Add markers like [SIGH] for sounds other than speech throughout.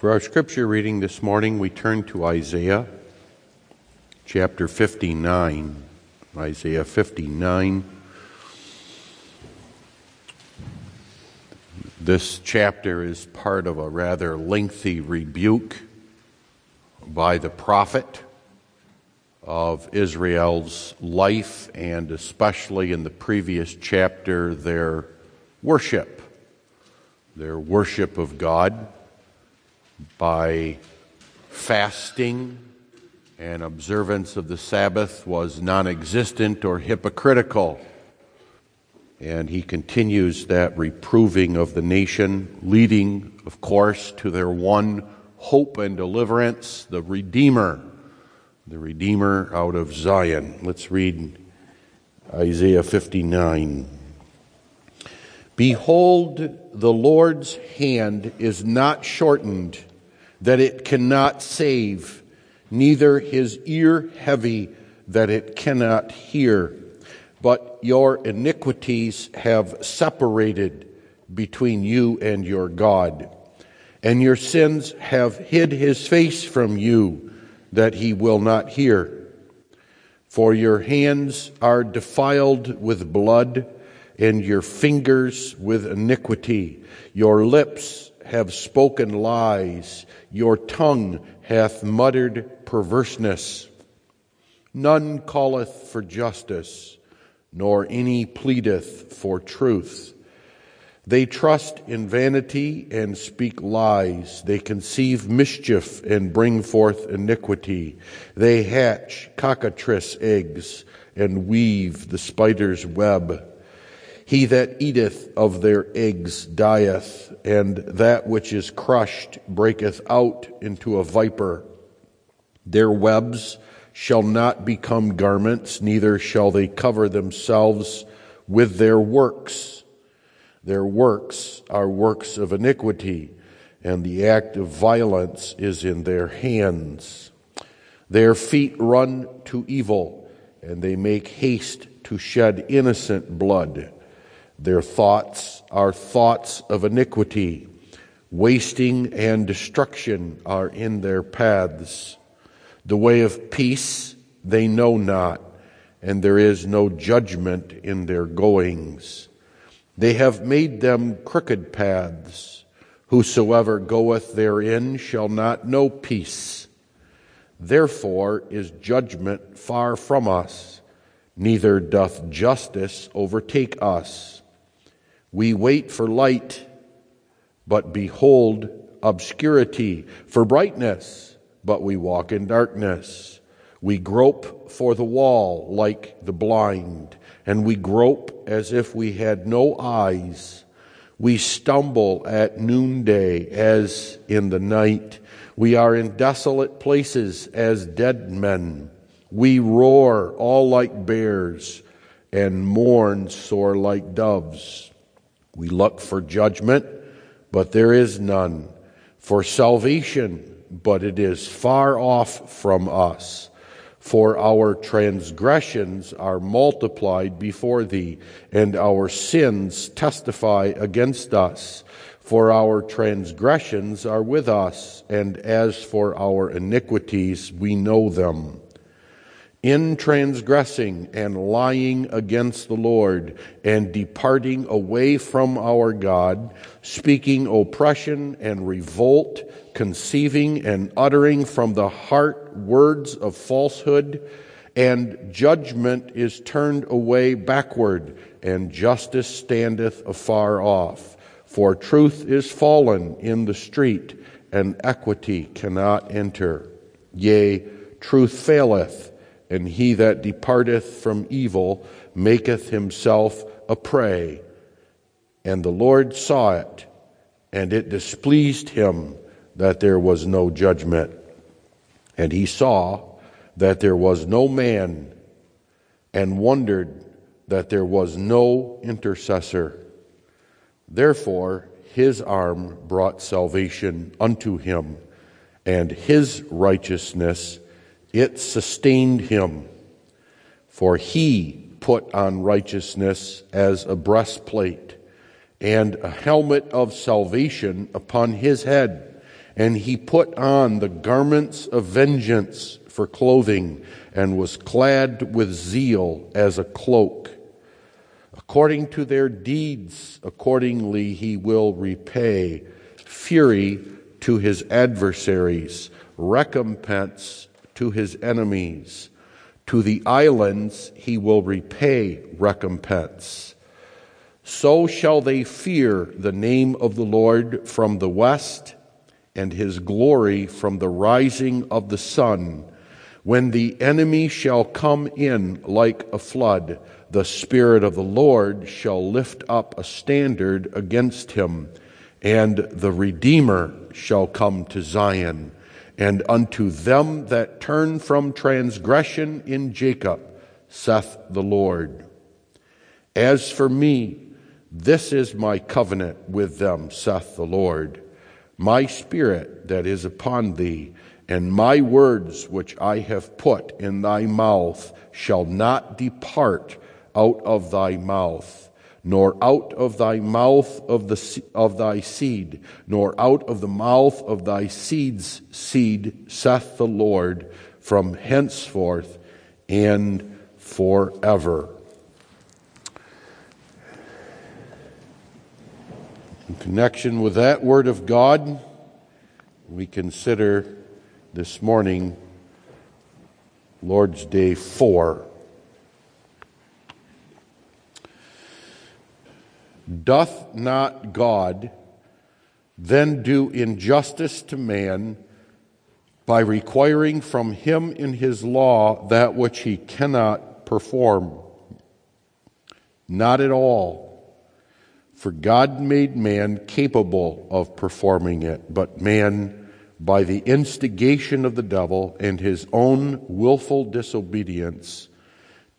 For our scripture reading this morning, we turn to Isaiah chapter 59. Isaiah 59. This chapter is part of a rather lengthy rebuke by the prophet of Israel's life and especially in the previous chapter their worship, their worship of God by fasting and observance of the Sabbath was non existent or hypocritical. And he continues that reproving of the nation, leading, of course, to their one hope and deliverance, the Redeemer, the Redeemer out of Zion. Let's read Isaiah 59. Behold, the Lord's hand is not shortened, that it cannot save, neither his ear heavy, that it cannot hear but your iniquities have separated between you and your God, and your sins have hid his face from you, that he will not hear. For your hands are defiled with blood, and your fingers with iniquity. Your lips have spoken lies, your tongue hath muttered perverseness. None calleth for justice nor any pleadeth for truth. They trust in vanity and speak lies. They conceive mischief and bring forth iniquity. They hatch cockatrice eggs and weave the spider's web. He that eateth of their eggs dieth, and that which is crushed breaketh out into a viper. Their webs shall not become garments, neither shall they cover themselves with their works. Their works are works of iniquity, and the act of violence is in their hands. Their feet run to evil, and they make haste to shed innocent blood. Their thoughts are thoughts of iniquity. Wasting and destruction are in their paths. The way of peace they know not, and there is no judgment in their goings. They have made them crooked paths. Whosoever goeth therein shall not know peace. Therefore is judgment far from us, neither doth justice overtake us. We wait for light, but behold obscurity, for brightness but we walk in darkness. We grope for the wall like the blind, and we grope as if we had no eyes. We stumble at noonday as in the night. We are in desolate places as dead men. We roar all like bears and mourn sore like doves. We look for judgment, but there is none. For salvation, but it is far off from us. For our transgressions are multiplied before thee, and our sins testify against us. For our transgressions are with us, and as for our iniquities, we know them in transgressing and lying against the Lord and departing away from our God, speaking oppression and revolt, conceiving and uttering from the heart words of falsehood, and judgment is turned away backward, and justice standeth afar off. For truth is fallen in the street, and equity cannot enter. Yea, truth faileth and he that departeth from evil maketh himself a prey. And the Lord saw it, and it displeased him that there was no judgment. And he saw that there was no man, and wondered that there was no intercessor. Therefore, his arm brought salvation unto him, and his righteousness it sustained him, for he put on righteousness as a breastplate and a helmet of salvation upon his head And he put on the garments of vengeance for clothing and was clad with zeal as a cloak. According to their deeds, accordingly he will repay fury to his adversaries, recompense to his enemies. To the islands he will repay recompense. So shall they fear the name of the Lord from the west and his glory from the rising of the sun. When the enemy shall come in like a flood, the Spirit of the Lord shall lift up a standard against him, and the Redeemer shall come to Zion. And unto them that turn from transgression in Jacob, saith the Lord. As for me, this is my covenant with them, saith the Lord my spirit that is upon thee, and my words which I have put in thy mouth shall not depart out of thy mouth, nor out of thy mouth of, the, of thy seed, nor out of the mouth of thy seed's seed, saith the Lord, from henceforth and forever. In connection with that Word of God, we consider this morning Lord's Day 4. Doth not God then do injustice to man by requiring from him in his law that which he cannot perform? Not at all. For God made man capable of performing it, but man, by the instigation of the devil and his own willful disobedience,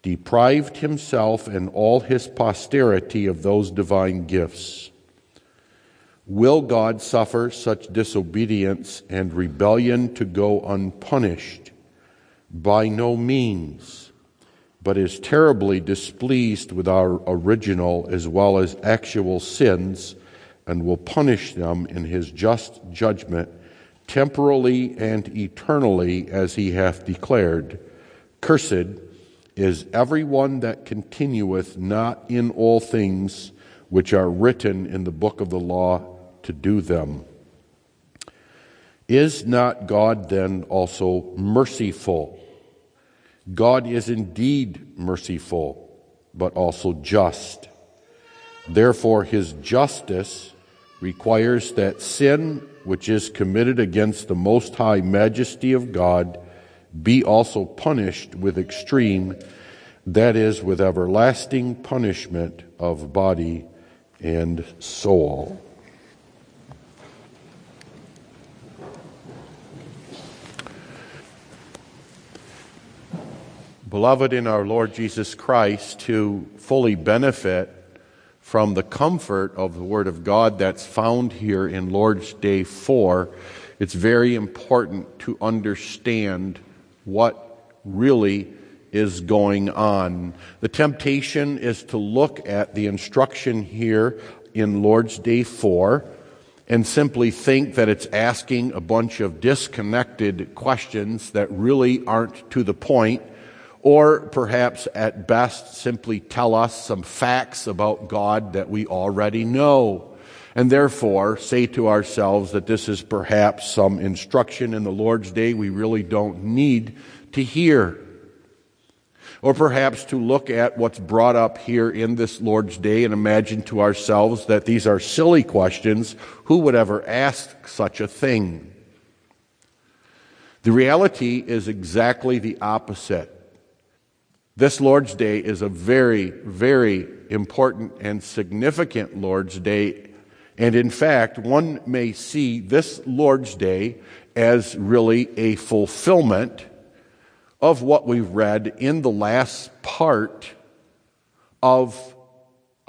deprived himself and all his posterity of those divine gifts. Will God suffer such disobedience and rebellion to go unpunished? By no means but is terribly displeased with our original as well as actual sins and will punish them in his just judgment temporally and eternally as he hath declared cursed is every one that continueth not in all things which are written in the book of the law to do them is not god then also merciful God is indeed merciful, but also just. Therefore, his justice requires that sin which is committed against the most high majesty of God be also punished with extreme, that is, with everlasting punishment of body and soul. Beloved in our Lord Jesus Christ, to fully benefit from the comfort of the Word of God that's found here in Lord's Day 4, it's very important to understand what really is going on. The temptation is to look at the instruction here in Lord's Day 4 and simply think that it's asking a bunch of disconnected questions that really aren't to the point or perhaps at best simply tell us some facts about God that we already know. And therefore say to ourselves that this is perhaps some instruction in the Lord's day we really don't need to hear. Or perhaps to look at what's brought up here in this Lord's day and imagine to ourselves that these are silly questions. Who would ever ask such a thing? The reality is exactly the opposite. This Lord's Day is a very, very important and significant Lord's Day. And in fact, one may see this Lord's Day as really a fulfillment of what we read in the last part of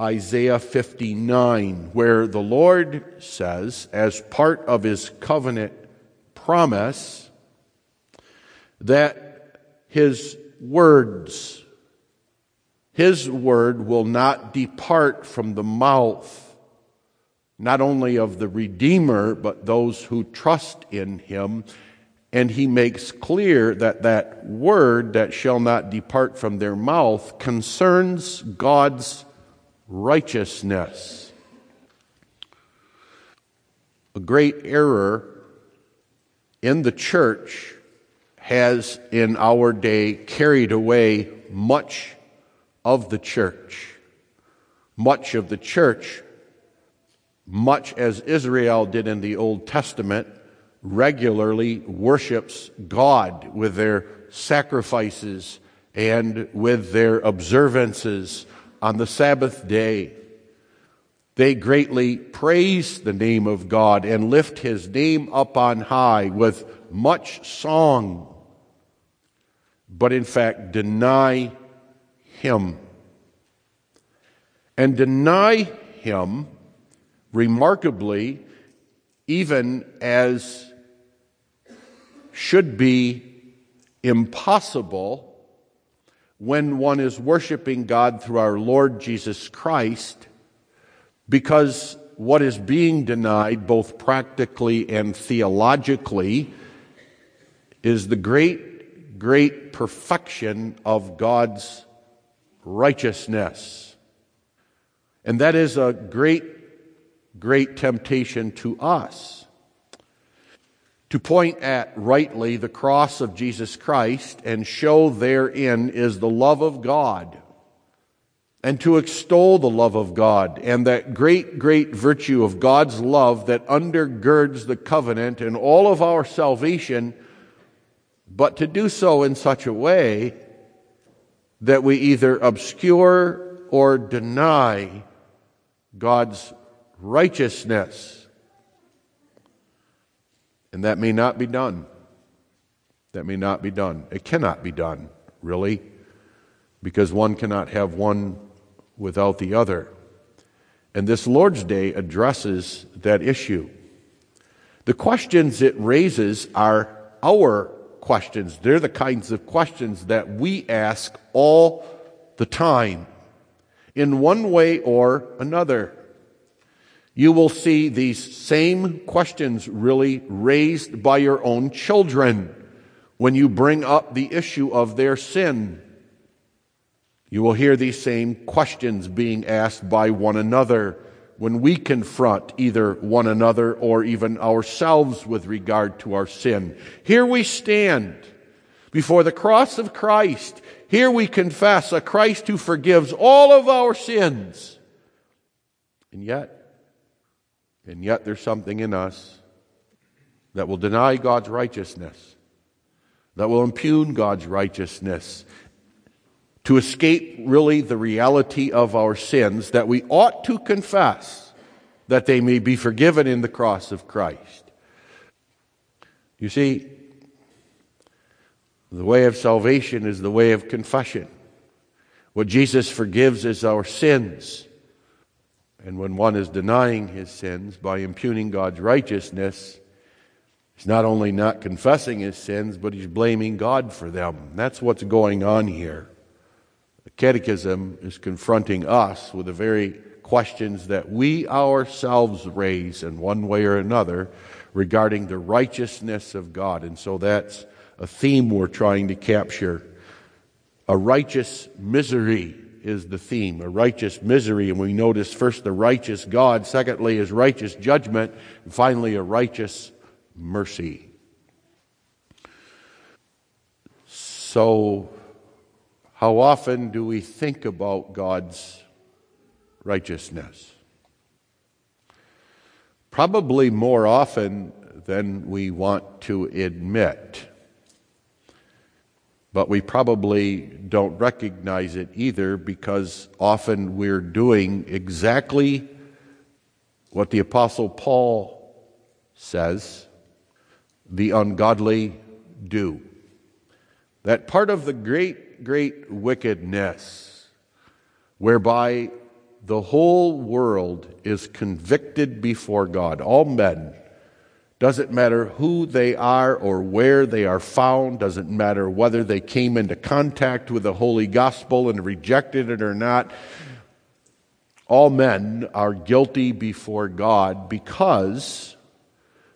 Isaiah 59, where the Lord says, as part of his covenant promise, that his words. His word will not depart from the mouth, not only of the Redeemer, but those who trust in him. And he makes clear that that word that shall not depart from their mouth concerns God's righteousness. A great error in the church has in our day carried away much of the church. Much of the church, much as Israel did in the Old Testament, regularly worships God with their sacrifices and with their observances on the Sabbath day. They greatly praise the name of God and lift his name up on high with much song, but in fact deny him. And deny him remarkably, even as should be impossible when one is worshiping God through our Lord Jesus Christ, because what is being denied, both practically and theologically, is the great, great perfection of God's righteousness. And that is a great, great temptation to us to point at rightly the cross of Jesus Christ and show therein is the love of God and to extol the love of God and that great, great virtue of God's love that undergirds the covenant and all of our salvation, but to do so in such a way that we either obscure or deny God's righteousness. And that may not be done. That may not be done. It cannot be done, really, because one cannot have one without the other. And this Lord's Day addresses that issue. The questions it raises are our questions. They're the kinds of questions that we ask all the time, in one way or another you will see these same questions really raised by your own children when you bring up the issue of their sin. You will hear these same questions being asked by one another when we confront either one another or even ourselves with regard to our sin. Here we stand before the cross of Christ. Here we confess a Christ who forgives all of our sins. And yet, and yet there's something in us that will deny God's righteousness, that will impugn God's righteousness, to escape really the reality of our sins that we ought to confess that they may be forgiven in the cross of Christ. You see, the way of salvation is the way of confession. What Jesus forgives is our sins. And when one is denying his sins by impugning God's righteousness, he's not only not confessing his sins, but he's blaming God for them. That's what's going on here. The Catechism is confronting us with the very questions that we ourselves raise in one way or another regarding the righteousness of God. And so that's a theme we're trying to capture. A righteous misery is the theme, a righteous misery. And we notice first the righteous God, secondly, his righteous judgment, and finally, a righteous mercy. So, how often do we think about God's righteousness? Probably more often than we want to admit but we probably don't recognize it either because often we're doing exactly what the Apostle Paul says the ungodly do. That part of the great, great wickedness whereby the whole world is convicted before God, all men doesn't matter who they are or where they are found. Doesn't matter whether they came into contact with the Holy Gospel and rejected it or not. all men are guilty before God because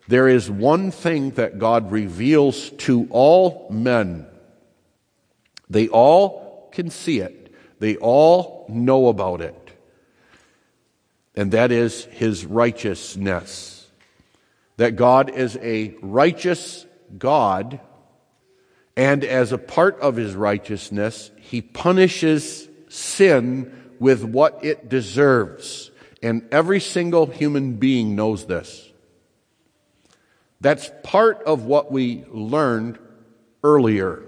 there is one thing that God reveals to all men. They all can see it, they all know about it. And that is his righteousness. That God is a righteous God, and as a part of his righteousness, he punishes sin with what it deserves. And every single human being knows this. That's part of what we learned earlier.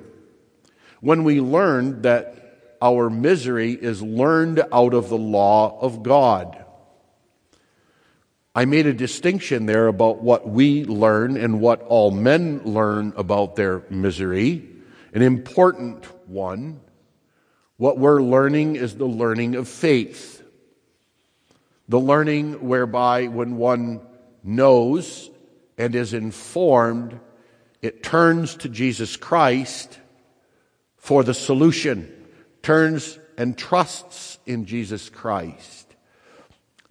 When we learned that our misery is learned out of the law of God. I made a distinction there about what we learn and what all men learn about their misery, an important one. What we're learning is the learning of faith. The learning whereby when one knows and is informed, it turns to Jesus Christ for the solution, turns and trusts in Jesus Christ.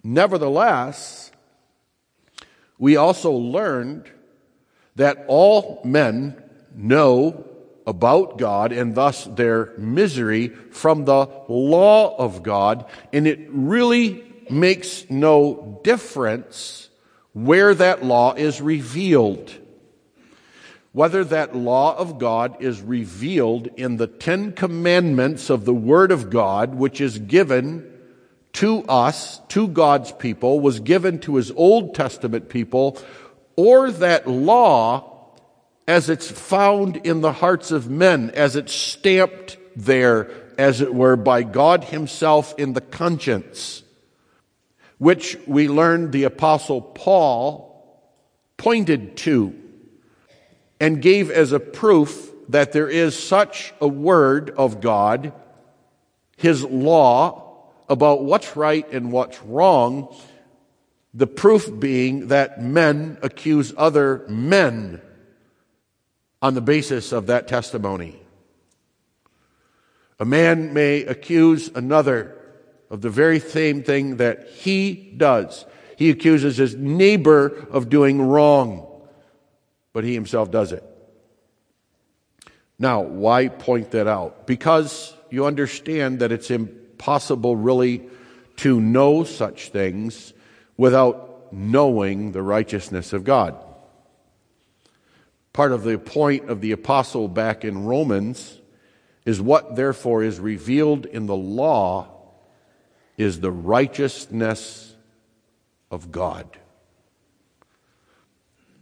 Nevertheless, we also learned that all men know about God and thus their misery from the law of God, and it really makes no difference where that law is revealed. Whether that law of God is revealed in the Ten Commandments of the Word of God, which is given to us, to God's people, was given to His Old Testament people, or that law as it's found in the hearts of men, as it's stamped there, as it were, by God Himself in the conscience which we learned the Apostle Paul pointed to and gave as a proof that there is such a word of God, His law, about what's right and what's wrong, the proof being that men accuse other men on the basis of that testimony. A man may accuse another of the very same thing that he does. He accuses his neighbor of doing wrong, but he himself does it. Now, why point that out? Because you understand that it's impossible really to know such things without knowing the righteousness of God. Part of the point of the apostle back in Romans is what therefore is revealed in the law is the righteousness of God.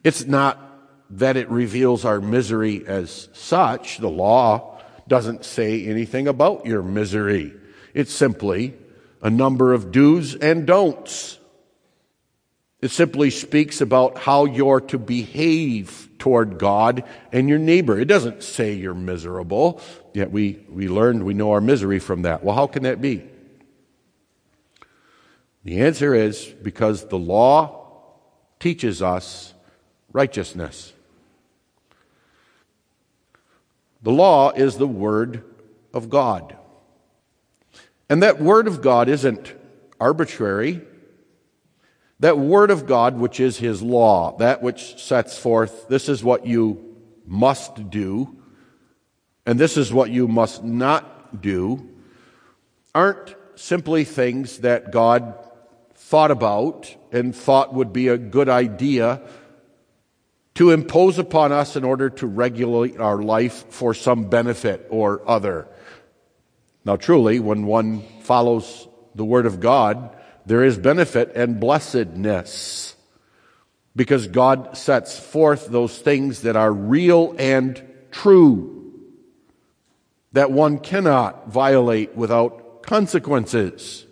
It's not that it reveals our misery as such. The law doesn't say anything about your misery. It's simply a number of do's and don'ts. It simply speaks about how you're to behave toward God and your neighbor. It doesn't say you're miserable. Yet we, we learned we know our misery from that. Well, how can that be? The answer is because the law teaches us righteousness. The law is the Word of God. And that Word of God isn't arbitrary. That Word of God, which is His law, that which sets forth this is what you must do, and this is what you must not do, aren't simply things that God thought about and thought would be a good idea to impose upon us in order to regulate our life for some benefit or other. Now, truly, when one follows the Word of God, there is benefit and blessedness because God sets forth those things that are real and true that one cannot violate without consequences.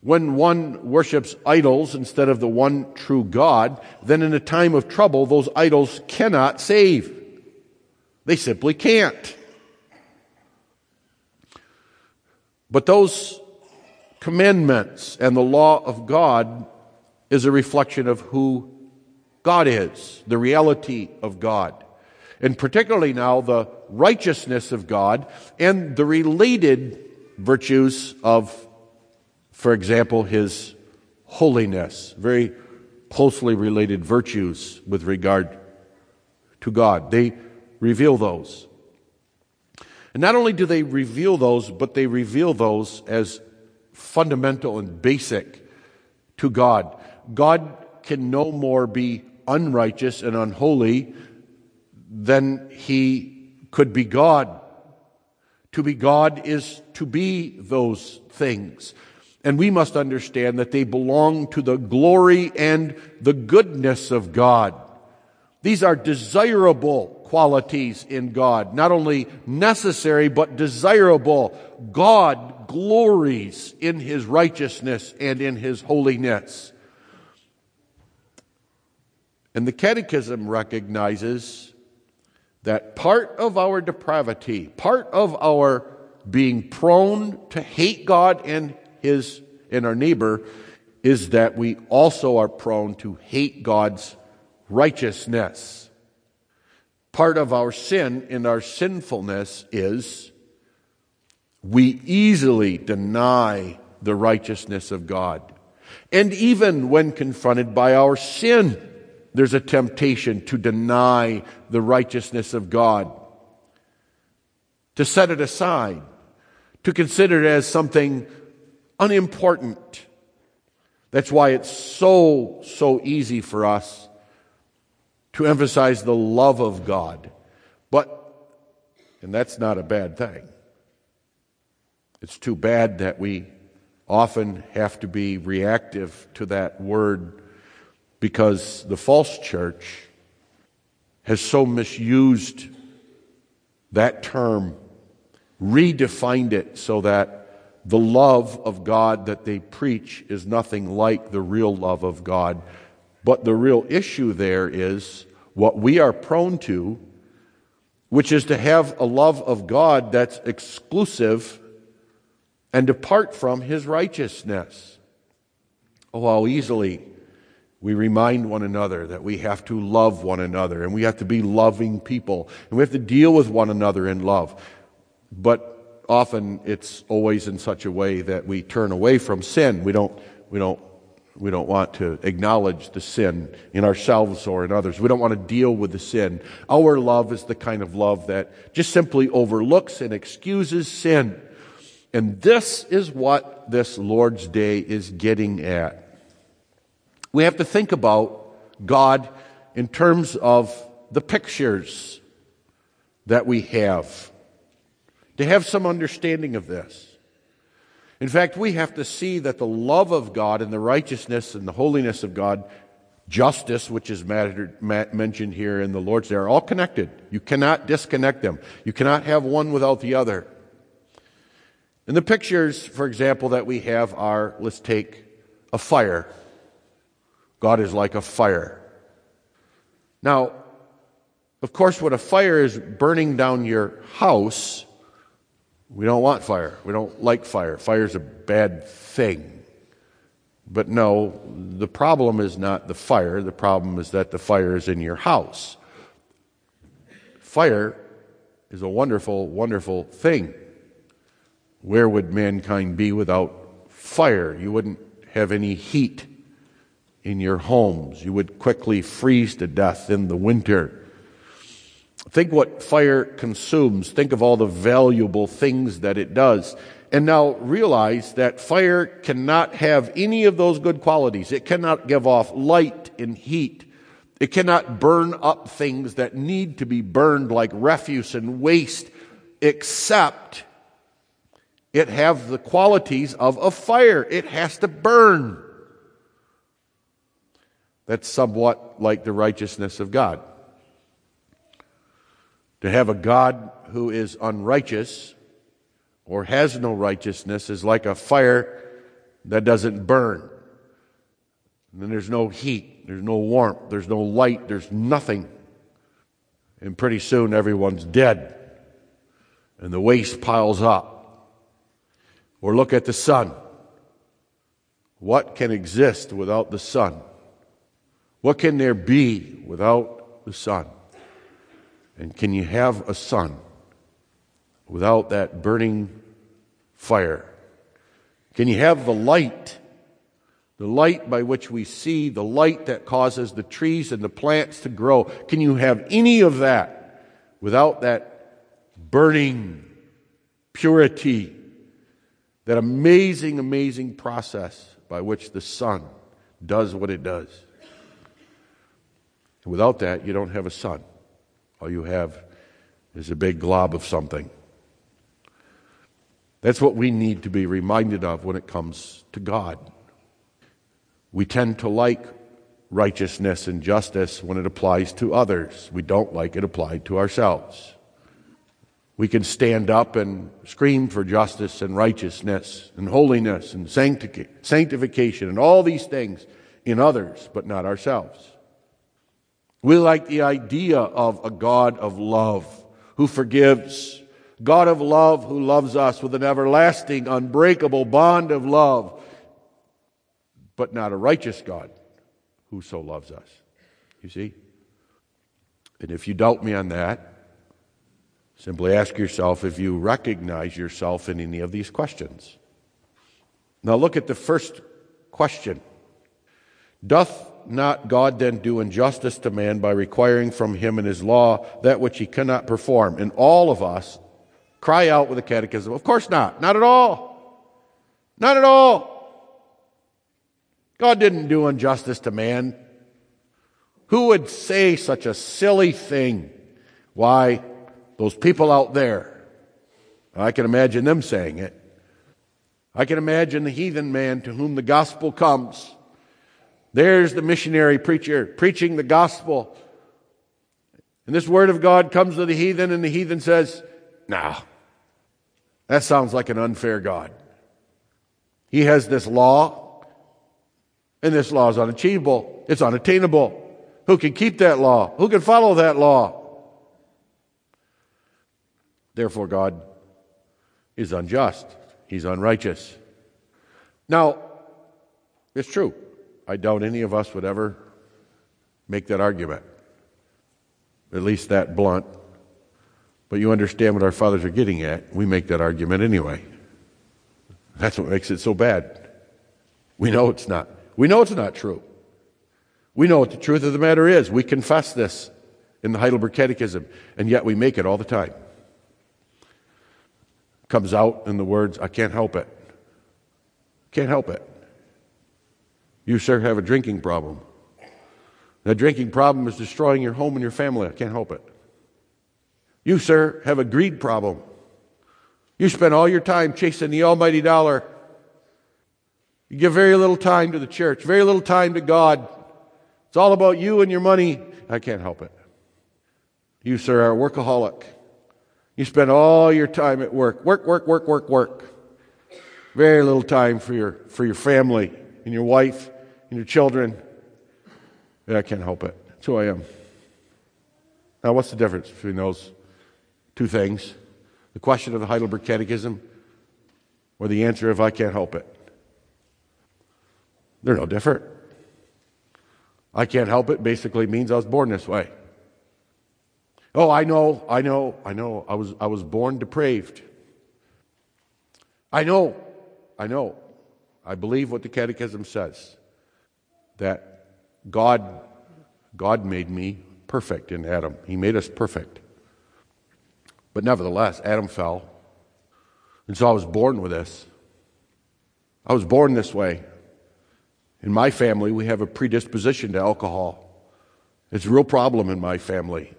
When one worships idols instead of the one true God, then in a time of trouble, those idols cannot save. They simply can't. But those commandments and the law of God is a reflection of who God is, the reality of God. And particularly now, the righteousness of God and the related virtues of For example, his holiness, very closely related virtues with regard to God. They reveal those. And not only do they reveal those, but they reveal those as fundamental and basic to God. God can no more be unrighteous and unholy than he could be God. To be God is to be those things. And we must understand that they belong to the glory and the goodness of God. These are desirable qualities in God, not only necessary, but desirable. God glories in His righteousness and in His holiness. And the Catechism recognizes that part of our depravity, part of our being prone to hate God and his and our neighbor is that we also are prone to hate God's righteousness. Part of our sin and our sinfulness is we easily deny the righteousness of God. And even when confronted by our sin, there's a temptation to deny the righteousness of God, to set it aside, to consider it as something unimportant. That's why it's so, so easy for us to emphasize the love of God. But, and that's not a bad thing. It's too bad that we often have to be reactive to that word because the false church has so misused that term, redefined it so that the love of God that they preach is nothing like the real love of God. But the real issue there is what we are prone to, which is to have a love of God that's exclusive and depart from his righteousness. Oh, how easily we remind one another that we have to love one another and we have to be loving people and we have to deal with one another in love. But often it's always in such a way that we turn away from sin. We don't, we don't, we don't want to acknowledge the sin in ourselves or in others. We don't want to deal with the sin. Our love is the kind of love that just simply overlooks and excuses sin. And this is what this Lord's Day is getting at. We have to think about God in terms of the pictures that we have to have some understanding of this. In fact, we have to see that the love of God and the righteousness and the holiness of God, justice, which is mattered, mentioned here in the Lord's Day, are all connected. You cannot disconnect them. You cannot have one without the other. And the pictures, for example, that we have are let's take a fire. God is like a fire. Now, of course, when a fire is burning down your house, we don't want fire. We don't like fire. Fire's a bad thing. But no, the problem is not the fire. The problem is that the fire is in your house. Fire is a wonderful, wonderful thing. Where would mankind be without fire? You wouldn't have any heat in your homes. You would quickly freeze to death in the winter. Think what fire consumes. Think of all the valuable things that it does. And now realize that fire cannot have any of those good qualities. It cannot give off light and heat. It cannot burn up things that need to be burned like refuse and waste, except it have the qualities of a fire. It has to burn. That's somewhat like the righteousness of God. To have a God who is unrighteous or has no righteousness is like a fire that doesn't burn. And then there's no heat, there's no warmth, there's no light, there's nothing. And pretty soon everyone's dead. And the waste piles up. Or look at the sun. What can exist without the sun? What can there be without the sun? And can you have a sun without that burning fire? Can you have the light? The light by which we see, the light that causes the trees and the plants to grow. Can you have any of that without that burning purity, that amazing, amazing process by which the sun does what it does? Without that, you don't have a sun. All you have is a big glob of something. That's what we need to be reminded of when it comes to God. We tend to like righteousness and justice when it applies to others. We don't like it applied to ourselves. We can stand up and scream for justice and righteousness and holiness and sanctification and all these things in others, but not ourselves. We like the idea of a God of love who forgives, God of love who loves us with an everlasting, unbreakable bond of love, but not a righteous God who so loves us. You see? And if you doubt me on that, simply ask yourself if you recognize yourself in any of these questions. Now look at the first question Doth not God then do injustice to man by requiring from him in his law that which he cannot perform? And all of us cry out with the catechism, Of course not. Not at all. Not at all. God didn't do injustice to man. Who would say such a silly thing? Why, those people out there. I can imagine them saying it. I can imagine the heathen man to whom the gospel comes there's the missionary preacher preaching the gospel. And this word of God comes to the heathen, and the heathen says, Nah, that sounds like an unfair God. He has this law, and this law is unachievable, it's unattainable. Who can keep that law? Who can follow that law? Therefore, God is unjust, He's unrighteous. Now, it's true. I doubt any of us would ever make that argument, at least that blunt. But you understand what our fathers are getting at. We make that argument anyway. That's what makes it so bad. We know it's not. We know it's not true. We know what the truth of the matter is. We confess this in the Heidelberg Catechism, and yet we make it all the time. Comes out in the words, I can't help it. Can't help it. You, sir, have a drinking problem. That drinking problem is destroying your home and your family. I can't help it. You, sir, have a greed problem. You spend all your time chasing the almighty dollar. You give very little time to the church, very little time to God. It's all about you and your money. I can't help it. You, sir, are a workaholic. You spend all your time at work. Work, work, work, work, work. Very little time for your, for your family and your wife and your children. Yeah, I can't help it. That's who I am. Now, what's the difference between those two things? The question of the Heidelberg Catechism or the answer of I can't help it? They're no different. I can't help it basically means I was born this way. Oh, I know, I know, I know. I was, I was born depraved. I know, I know. I believe what the Catechism says that God, God made me perfect in Adam. He made us perfect. But nevertheless, Adam fell. And so I was born with this. I was born this way. In my family, we have a predisposition to alcohol. It's a real problem in my family.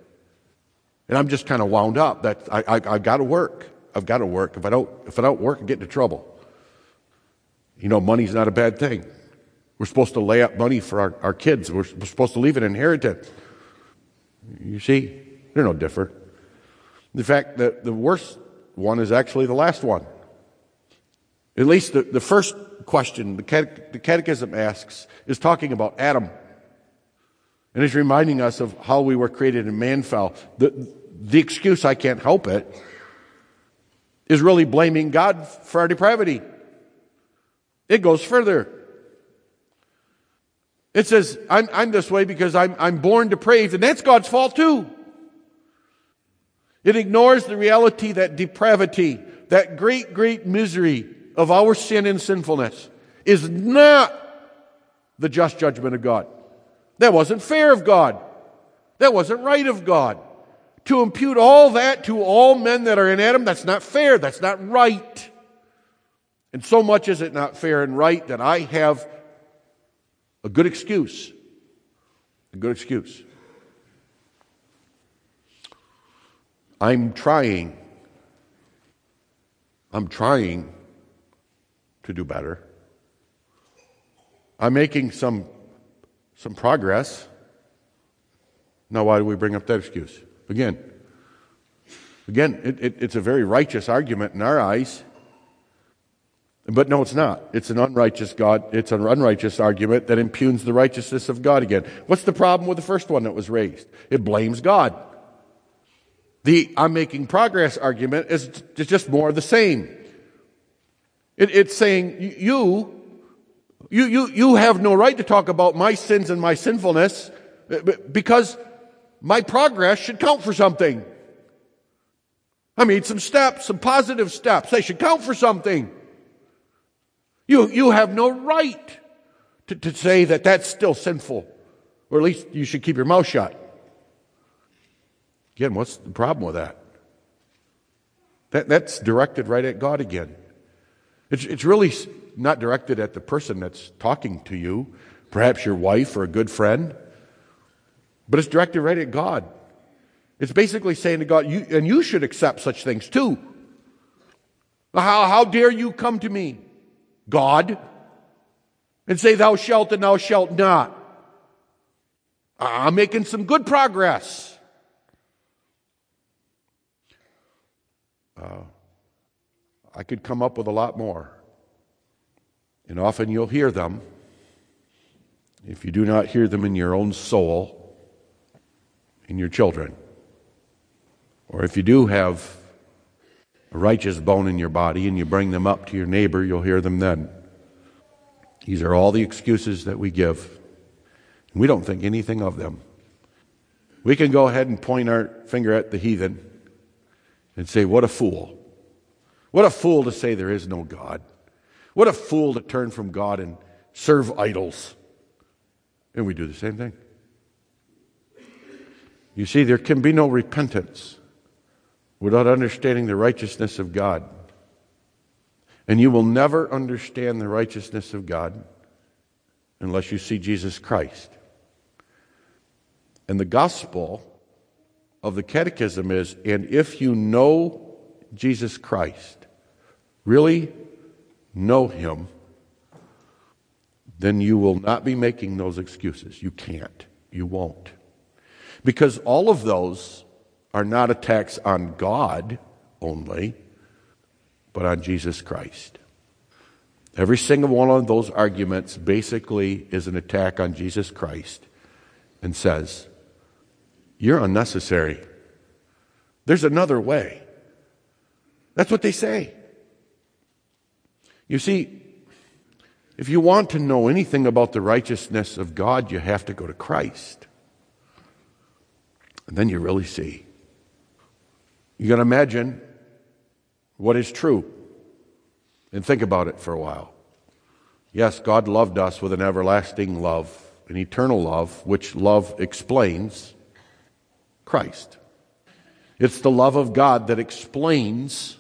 And I'm just kind of wound up that I, I, I've got to work. I've got to work. If I don't, if I don't work, I get into trouble. You know, money's not a bad thing. We're supposed to lay up money for our, our kids. We're, supposed to leave an inheritance. You see, they're no different. In fact, the, the worst one is actually the last one. At least the, the first question the, cate- the Catechism asks is talking about Adam. And it's reminding us of how we were created in man fell. The, the excuse, I can't help it, is really blaming God for our depravity. It goes further. It says, I'm, I'm this way because I'm, I'm born depraved, and that's God's fault too. It ignores the reality that depravity, that great, great misery of our sin and sinfulness is not the just judgment of God. That wasn't fair of God. That wasn't right of God. To impute all that to all men that are in Adam, that's not fair. That's not right. And so much is it not fair and right that I have a good excuse. A good excuse. I'm trying. I'm trying to do better. I'm making some, some progress. Now, why do we bring up that excuse? Again, again, it, it, it's a very righteous argument in our eyes. But no, it's not. It's an unrighteous God. It's an unrighteous argument that impugns the righteousness of God again. What's the problem with the first one that was raised? It blames God. The I'm making progress argument is just more of the same. It, it's saying you, you, you, you have no right to talk about my sins and my sinfulness uh, because my progress should count for something. I mean, some steps, some positive steps, they should count for something. You, you have no right to, to say that that's still sinful, or at least you should keep your mouth shut. Again, what's the problem with that? that that's directed right at God again. It's, it's really not directed at the person that's talking to you, perhaps your wife or a good friend, but it's directed right at God. It's basically saying to God, you, and you should accept such things too. How, how dare you come to me? God and say, Thou shalt and thou shalt not. I'm making some good progress. Uh, I could come up with a lot more. And often you'll hear them. If you do not hear them in your own soul, in your children, or if you do have a righteous bone in your body and you bring them up to your neighbor, you'll hear them then. These are all the excuses that we give. We don't think anything of them. We can go ahead and point our finger at the heathen and say, What a fool. What a fool to say there is no God. What a fool to turn from God and serve idols. And we do the same thing. You see, there can be no repentance without understanding the righteousness of God. And you will never understand the righteousness of God unless you see Jesus Christ. And the gospel of the catechism is and if you know Jesus Christ, really know him, then you will not be making those excuses. You can't. You won't. Because all of those are not attacks on God only, but on Jesus Christ. Every single one of those arguments basically is an attack on Jesus Christ and says, You're unnecessary. There's another way. That's what they say. You see, if you want to know anything about the righteousness of God, you have to go to Christ. And then you really see. You can imagine what is true and think about it for a while. Yes, God loved us with an everlasting love, an eternal love, which love explains Christ. It's the love of God that explains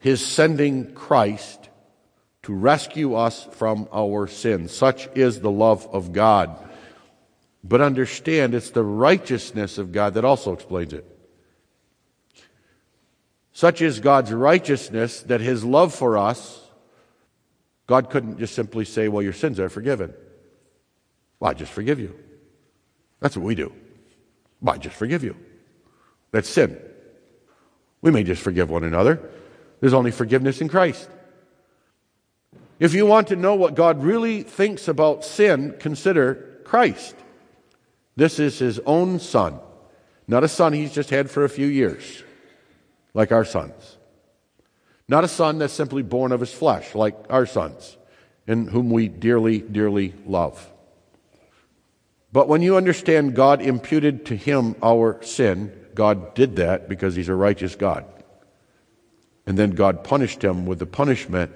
His sending Christ to rescue us from our sins. Such is the love of God. But understand, it's the righteousness of God that also explains it. Such is God's righteousness that his love for us, God couldn't just simply say, Well, your sins are forgiven. Well, I just forgive you. That's what we do. Well, I just forgive you. That's sin. We may just forgive one another. There's only forgiveness in Christ. If you want to know what God really thinks about sin, consider Christ. This is his own son, not a son he's just had for a few years like our sons. Not a son that's simply born of his flesh, like our sons, in whom we dearly, dearly love. But when you understand God imputed to him our sin, God did that because he's a righteous God. And then God punished him with the punishment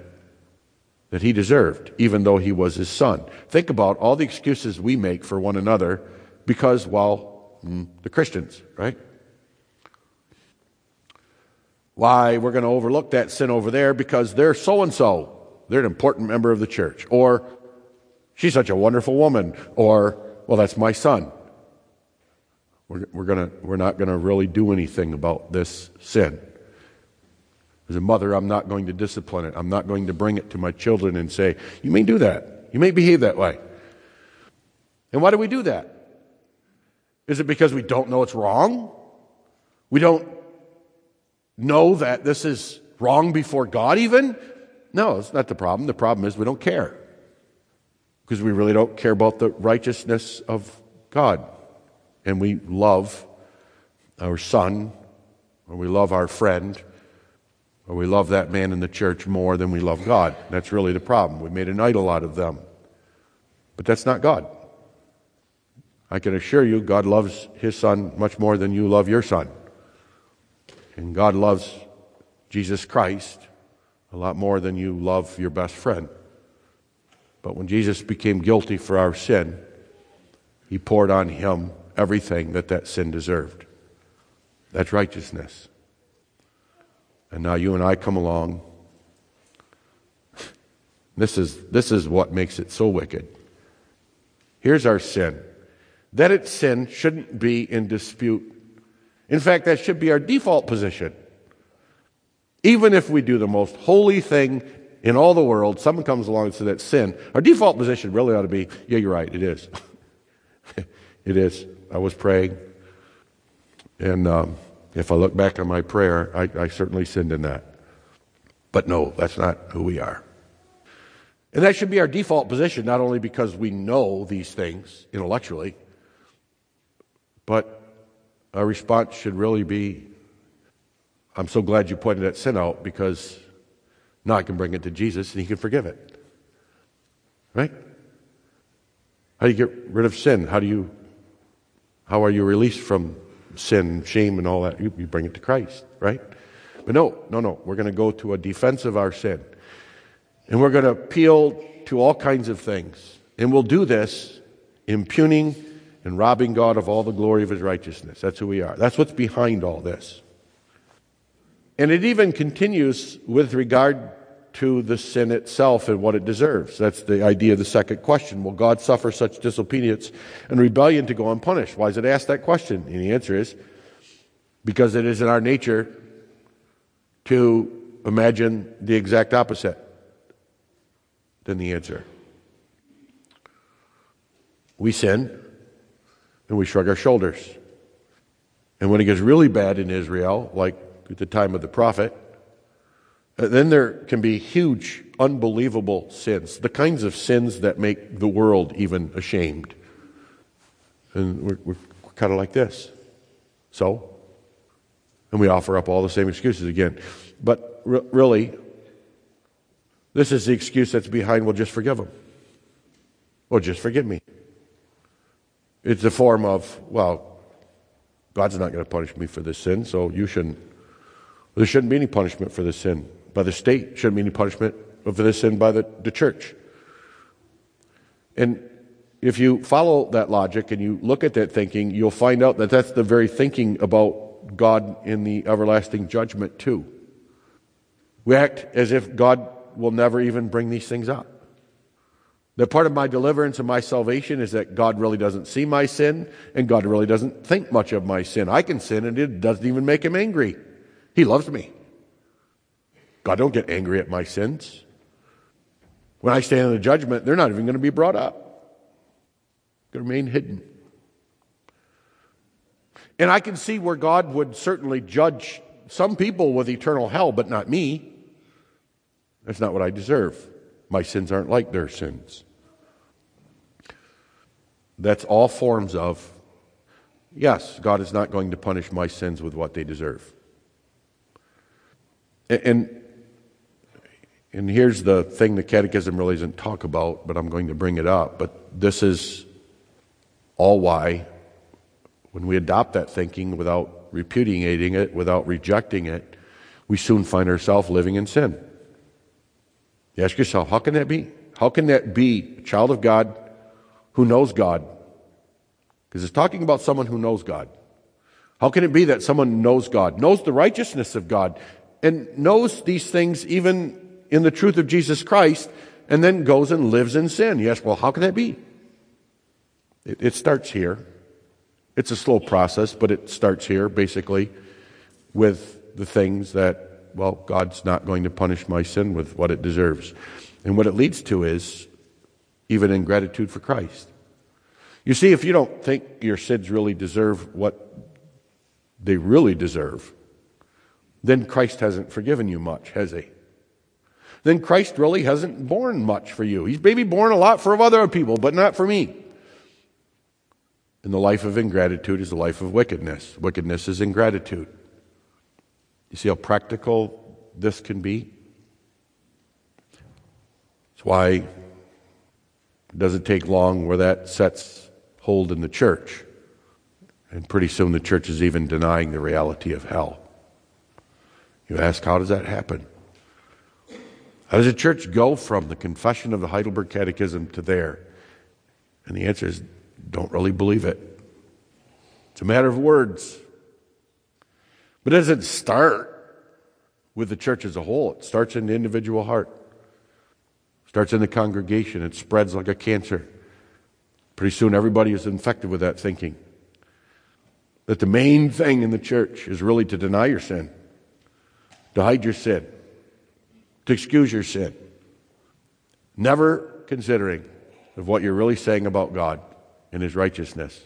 that he deserved, even though he was his son. Think about all the excuses we make for one another because, well, mm, the Christians, right? Why, we're going to overlook that sin over there because they're so and so. They're an important member of the church. Or, she's such a wonderful woman. Or, well, that's my son. We're, we're, gonna, we're not going to really do anything about this sin. As a mother, I'm not going to discipline it. I'm not going to bring it to my children and say, You may do that. You may behave that way. And why do we do that? Is it because we don't know it's wrong? We don't know that this is wrong before God, even? No, it's not the problem. The problem is we don't care. Because we really don't care about the righteousness of God. And we love our son, or we love our friend, or we love that man in the church more than we love God. That's really the problem. We made an idol out of them. But that's not God. I can assure you, God loves his son much more than you love your son. And God loves Jesus Christ a lot more than you love your best friend. But when Jesus became guilty for our sin, he poured on him everything that that sin deserved. That's righteousness. And now you and I come along. [LAUGHS] This is, this is what makes it so wicked. Here's our sin. That it's sin shouldn't be in dispute. In fact, that should be our default position. Even if we do the most holy thing in all the world, someone comes along and says that's sin, our default position really ought to be, yeah, you're right, it is. [LAUGHS] it is. I was praying, and um, if I look back on my prayer, I, I certainly sinned in that. But no, that's not who we are. And that should be our default position, not only because we know these things intellectually, but our response should really be I'm so glad you pointed that sin out because now I can bring it to Jesus and he can forgive it. Right? How do you get rid of sin? How do you how are you released from sin, shame, and all that. You, you bring it to Christ, right? But no, no, no. We're going to go to a defense of our sin. And we're going to appeal to all kinds of things. And we'll do this impugning and robbing God of all the glory of his righteousness. That's who we are. That's what's behind all this. And it even continues with regard to the sin itself and what it deserves. That's the idea of the second question. Will God suffer such disobedience and rebellion to go unpunished? Why is it asked that question? And the answer is because it is in our nature to imagine the exact opposite than the answer. We sin and we shrug our shoulders. And when it gets really bad in Israel, like at the time of the prophet, uh, then there can be huge, unbelievable sins, the kinds of sins that make the world even ashamed. And we're, we're kind of like this. So? And we offer up all the same excuses again. But re- really, this is the excuse that's behind, well, just forgive them. Well, just forgive me. It's a form of, well, God's not going to punish me for this sin, so you shouldn't. There shouldn't be any punishment for this sin by the state, shouldn't be any punishment for this sin by the, the church. And if you follow that logic and you look at that thinking, you'll find out that that's the very thinking about God in the everlasting judgment, too. We act as if God will never even bring these things up. That part of my deliverance and my salvation is that God really doesn't see my sin and God really doesn't think much of my sin. I can sin and it doesn't even make him angry. He loves me. God don't get angry at my sins. When I stand in the judgment, they're not even going to be brought up. They remain hidden. And I can see where God would certainly judge some people with eternal hell, but not me. That's not what I deserve. My sins aren't like their sins. That's all forms of, yes, God is not going to punish my sins with what they deserve. And and here's the thing the Catechism really doesn't talk about, but I'm going to bring it up. But this is all why, when we adopt that thinking without repudiating it, without rejecting it, we soon find ourselves living in sin. You ask yourself, how can that be? How can that be a child of God who knows God? Because it's talking about someone who knows God. How can it be that someone knows God, knows the righteousness of God, and knows these things even in the truth of Jesus Christ, and then goes and lives in sin? Yes, well, how can that be? It, it starts here. It's a slow process, but it starts here, basically, with the things that, well, God's not going to punish my sin with what it deserves. And what it leads to is even ingratitude for Christ. You see, if you don't think your sins really deserve what they really deserve, then Christ hasn't forgiven you much, has he? Then Christ really hasn't borne much for you. He's maybe borne a lot for other people, but not for me. And the life of ingratitude is a life of wickedness. Wickedness is ingratitude. You see how practical this can be? That's why it doesn't take long where that sets hold in the church. And pretty soon the church is even denying the reality of hell. You ask, how does that happen? How does a church go from the confession of the Heidelberg Catechism to there? And the answer is don't really believe it. It's a matter of words. But it doesn't start with the church as a whole, it starts in the individual heart, it starts in the congregation, it spreads like a cancer. Pretty soon everybody is infected with that thinking. That the main thing in the church is really to deny your sin, to hide your sin, to excuse your sin, never considering of what you're really saying about God and His righteousness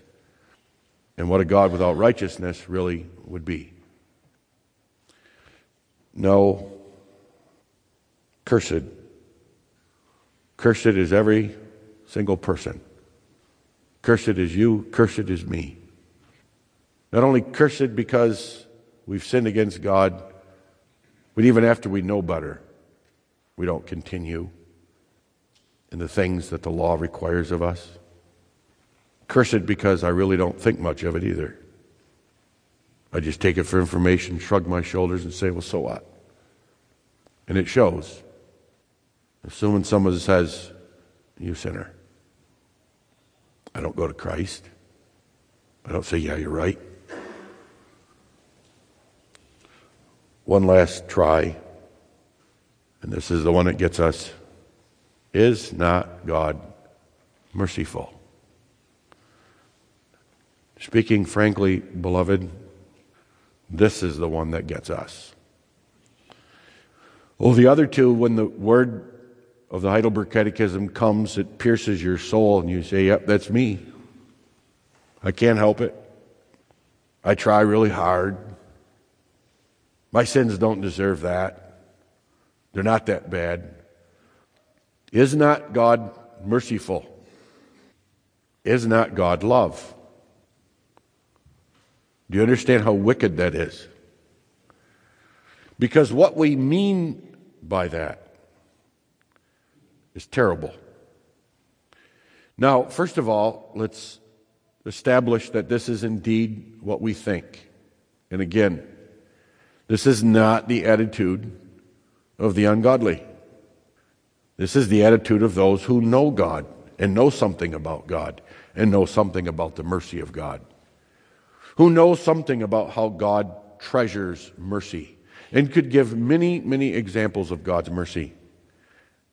and what a God without righteousness really would be. No, cursed. Cursed is every single person. Cursed is you, cursed is me. Not only cursed because we've sinned against God, but even after we know better, we don't continue in the things that the law requires of us. Cursed because I really don't think much of it either. I just take it for information, shrug my shoulders, and say, well, so what? And it shows. Assuming someone says, you sinner. I don't go to Christ. I don't say, yeah, you're right. One last try, and this is the one that gets us. Is not God merciful? Speaking frankly, beloved, this is the one that gets us. Well, the other two, when the word of the Heidelberg Catechism comes, it pierces your soul, and you say, Yep, that's me. I can't help it. I try really hard. My sins don't deserve that. They're not that bad. Is not God merciful? Is not God love? Do you understand how wicked that is? Because what we mean by that is terrible. Now, first of all, let's establish that this is indeed what we think. And again, this is not the attitude of the ungodly. This is the attitude of those who know God and know something about God and know something about the mercy of God. Who know something about how God treasures mercy and could give many, many examples of God's mercy.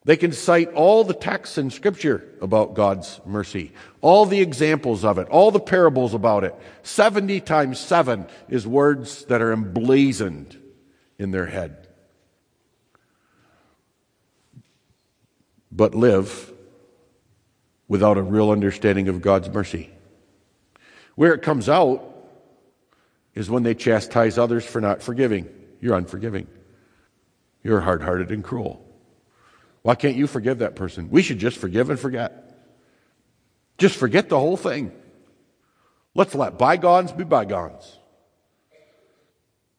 They can cite all the texts in Scripture about God's mercy, all the examples of it, all the parables about it. 70 times 7 is words that are emblazoned in their head. But live without a real understanding of God's mercy. Where it comes out is when they chastise others for not forgiving. You're unforgiving. You're hard hearted and cruel. Why can't you forgive that person? We should just forgive and forget. Just forget the whole thing. Let's let bygones be bygones.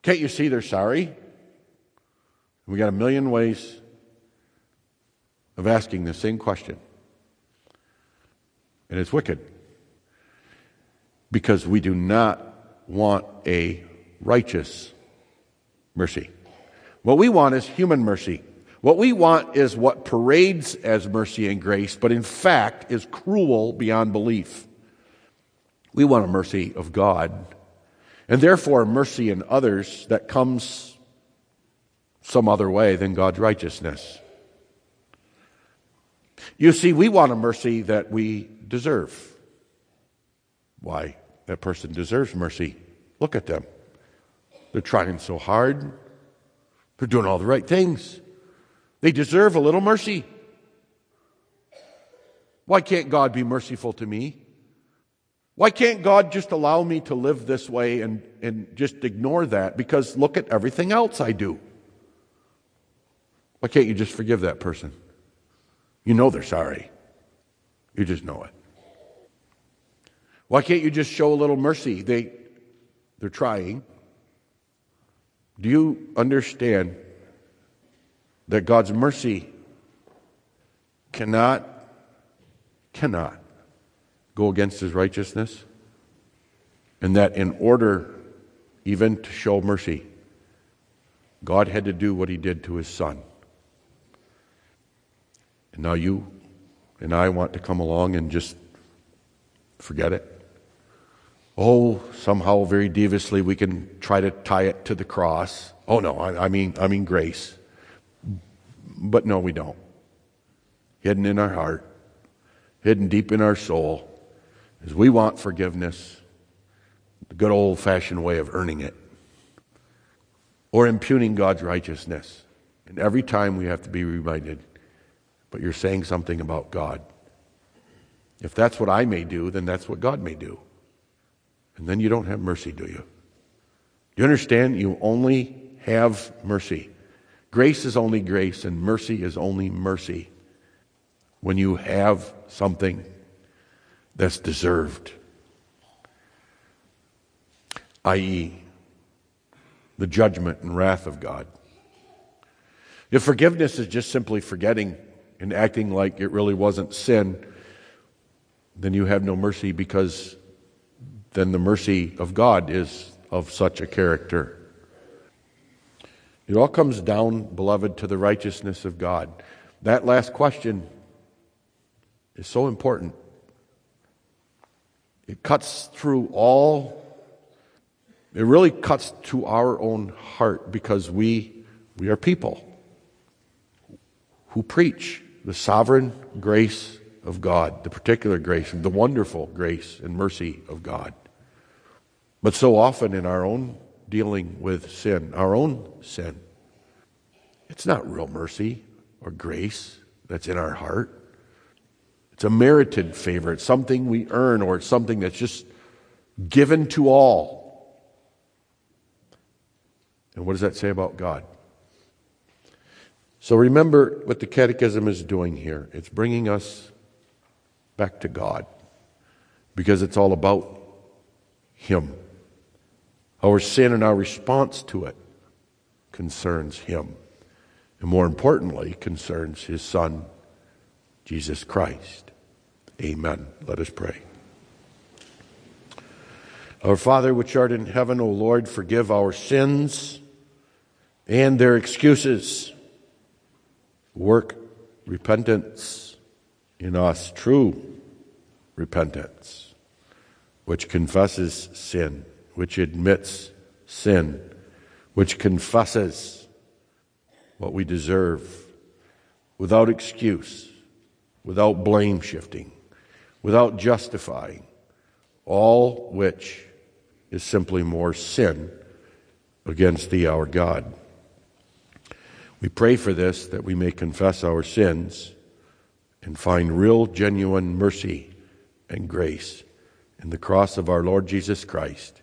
Can't you see they're sorry? We got a million ways of asking the same question. And it's wicked. Because we do not want a righteous mercy. What we want is human mercy. What we want is what parades as mercy and grace, but in fact is cruel beyond belief. We want a mercy of God, and therefore mercy in others that comes some other way than God's righteousness. You see, we want a mercy that we deserve. Why? That person deserves mercy. Look at them. They're trying so hard. They're doing all the right things. They deserve a little mercy. Why can't God be merciful to me? Why can't God just allow me to live this way and, and just ignore that? Because look at everything else I do. Why can't you just forgive that person? You know they're sorry. You just know it. Why can't you just show a little mercy? They, they're trying. Do you understand that God's mercy cannot, cannot go against his righteousness? And that in order even to show mercy, God had to do what he did to his son. And now you and I want to come along and just forget it. Oh, somehow very deviously we can try to tie it to the cross. Oh no, I, I mean I mean grace. But no, we don't. Hidden in our heart, hidden deep in our soul, is we want forgiveness, the good old fashioned way of earning it, or impugning God's righteousness. And every time we have to be reminded, but you're saying something about God. If that's what I may do, then that's what God may do. And then you don't have mercy, do you? Do you understand? You only have mercy. Grace is only grace, and mercy is only mercy when you have something that's deserved, i.e., the judgment and wrath of God. If forgiveness is just simply forgetting and acting like it really wasn't sin, then you have no mercy because then the mercy of God is of such a character. It all comes down, beloved, to the righteousness of God. That last question is so important. It cuts through all, it really cuts to our own heart because we, we are people who preach the sovereign grace of God, the particular grace, the wonderful grace and mercy of God. But so often in our own dealing with sin, our own sin, it's not real mercy or grace that's in our heart. It's a merited favor. It's something we earn or it's something that's just given to all. And what does that say about God? So remember what the Catechism is doing here. It's bringing us back to God because it's all about Him. Our sin and our response to it concerns Him. And more importantly, concerns His Son, Jesus Christ. Amen. Let us pray. Our Father, which art in heaven, O Lord, forgive our sins and their excuses work repentance in us, true repentance, which confesses sin, which admits sin, which confesses what we deserve without excuse, without blame shifting, without justifying, all which is simply more sin against thee, our God. We pray for this that we may confess our sins and find real, genuine mercy and grace in the cross of our Lord Jesus Christ,